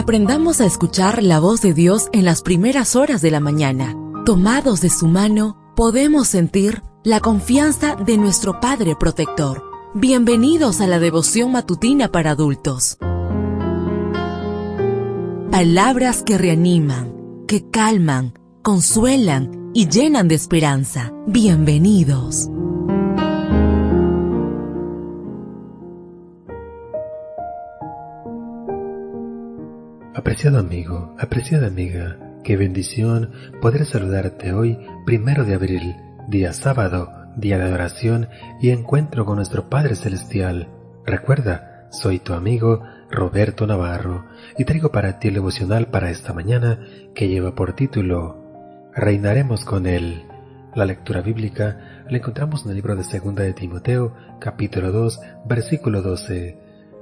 Aprendamos a escuchar la voz de Dios en las primeras horas de la mañana. Tomados de su mano, podemos sentir la confianza de nuestro Padre Protector. Bienvenidos a la devoción matutina para adultos. Palabras que reaniman, que calman, consuelan y llenan de esperanza. Bienvenidos. Apreciado amigo, apreciada amiga, qué bendición poder saludarte hoy, primero de abril, día sábado, día de adoración y encuentro con nuestro Padre Celestial. Recuerda, soy tu amigo Roberto Navarro y traigo para ti el devocional para esta mañana que lleva por título Reinaremos con Él. La lectura bíblica la encontramos en el libro de Segunda de Timoteo, capítulo 2, versículo 12.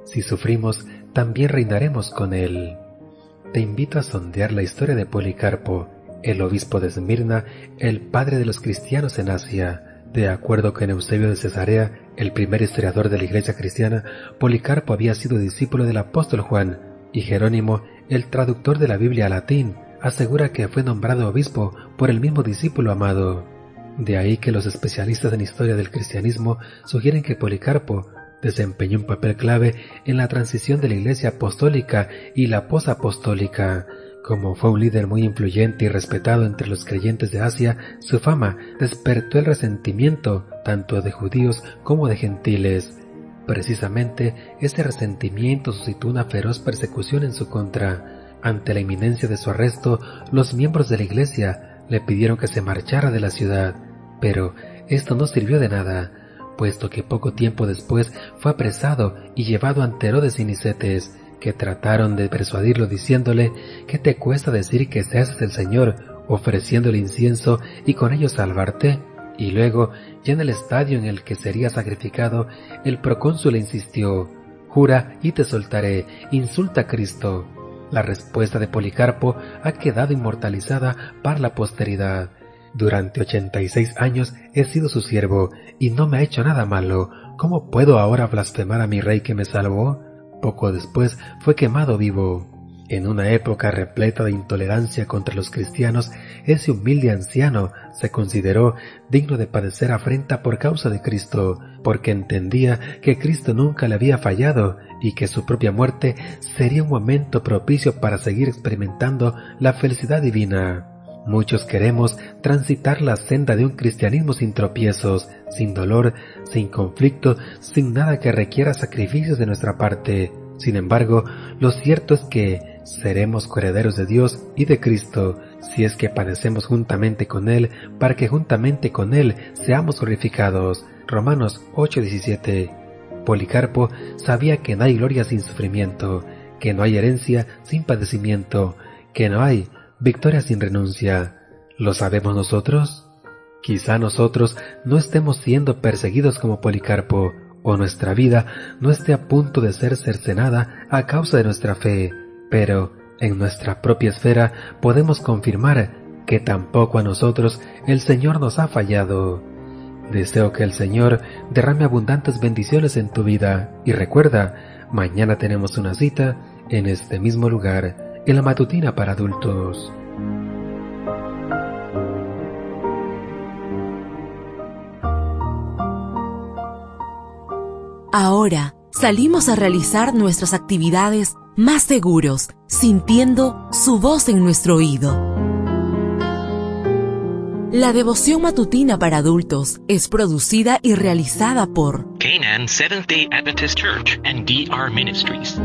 Si sufrimos, también reinaremos con Él te invito a sondear la historia de Policarpo, el obispo de Esmirna, el padre de los cristianos en Asia. De acuerdo con Eusebio de Cesarea, el primer historiador de la iglesia cristiana, Policarpo había sido discípulo del apóstol Juan, y Jerónimo, el traductor de la Biblia al latín, asegura que fue nombrado obispo por el mismo discípulo amado. De ahí que los especialistas en historia del cristianismo sugieren que Policarpo desempeñó un papel clave en la transición de la Iglesia apostólica y la posapostólica. Como fue un líder muy influyente y respetado entre los creyentes de Asia, su fama despertó el resentimiento tanto de judíos como de gentiles. Precisamente ese resentimiento suscitó una feroz persecución en su contra. Ante la inminencia de su arresto, los miembros de la iglesia le pidieron que se marchara de la ciudad, pero esto no sirvió de nada puesto que poco tiempo después fue apresado y llevado ante Herodes y que trataron de persuadirlo diciéndole ¿Qué te cuesta decir que seas el Señor, ofreciéndole incienso y con ello salvarte? Y luego, ya en el estadio en el que sería sacrificado, el procónsul insistió Jura y te soltaré, insulta a Cristo. La respuesta de Policarpo ha quedado inmortalizada para la posteridad. Durante ochenta y seis años he sido su siervo y no me ha hecho nada malo. ¿Cómo puedo ahora blasfemar a mi rey que me salvó? Poco después fue quemado vivo. En una época repleta de intolerancia contra los cristianos, ese humilde anciano se consideró digno de padecer afrenta por causa de Cristo, porque entendía que Cristo nunca le había fallado y que su propia muerte sería un momento propicio para seguir experimentando la felicidad divina. Muchos queremos transitar la senda de un cristianismo sin tropiezos, sin dolor, sin conflicto, sin nada que requiera sacrificios de nuestra parte. Sin embargo, lo cierto es que seremos coherederos de Dios y de Cristo, si es que padecemos juntamente con Él, para que juntamente con Él seamos glorificados. Romanos 8:17. Policarpo sabía que no hay gloria sin sufrimiento, que no hay herencia sin padecimiento, que no hay victoria sin renuncia. ¿Lo sabemos nosotros? Quizá nosotros no estemos siendo perseguidos como Policarpo, o nuestra vida no esté a punto de ser cercenada a causa de nuestra fe, pero en nuestra propia esfera podemos confirmar que tampoco a nosotros el Señor nos ha fallado. Deseo que el Señor derrame abundantes bendiciones en tu vida y recuerda, mañana tenemos una cita en este mismo lugar en la matutina para adultos. Ahora salimos a realizar nuestras actividades más seguros, sintiendo su voz en nuestro oído. La devoción matutina para adultos es producida y realizada por Canaan Seventh Day Adventist Church and DR Ministries.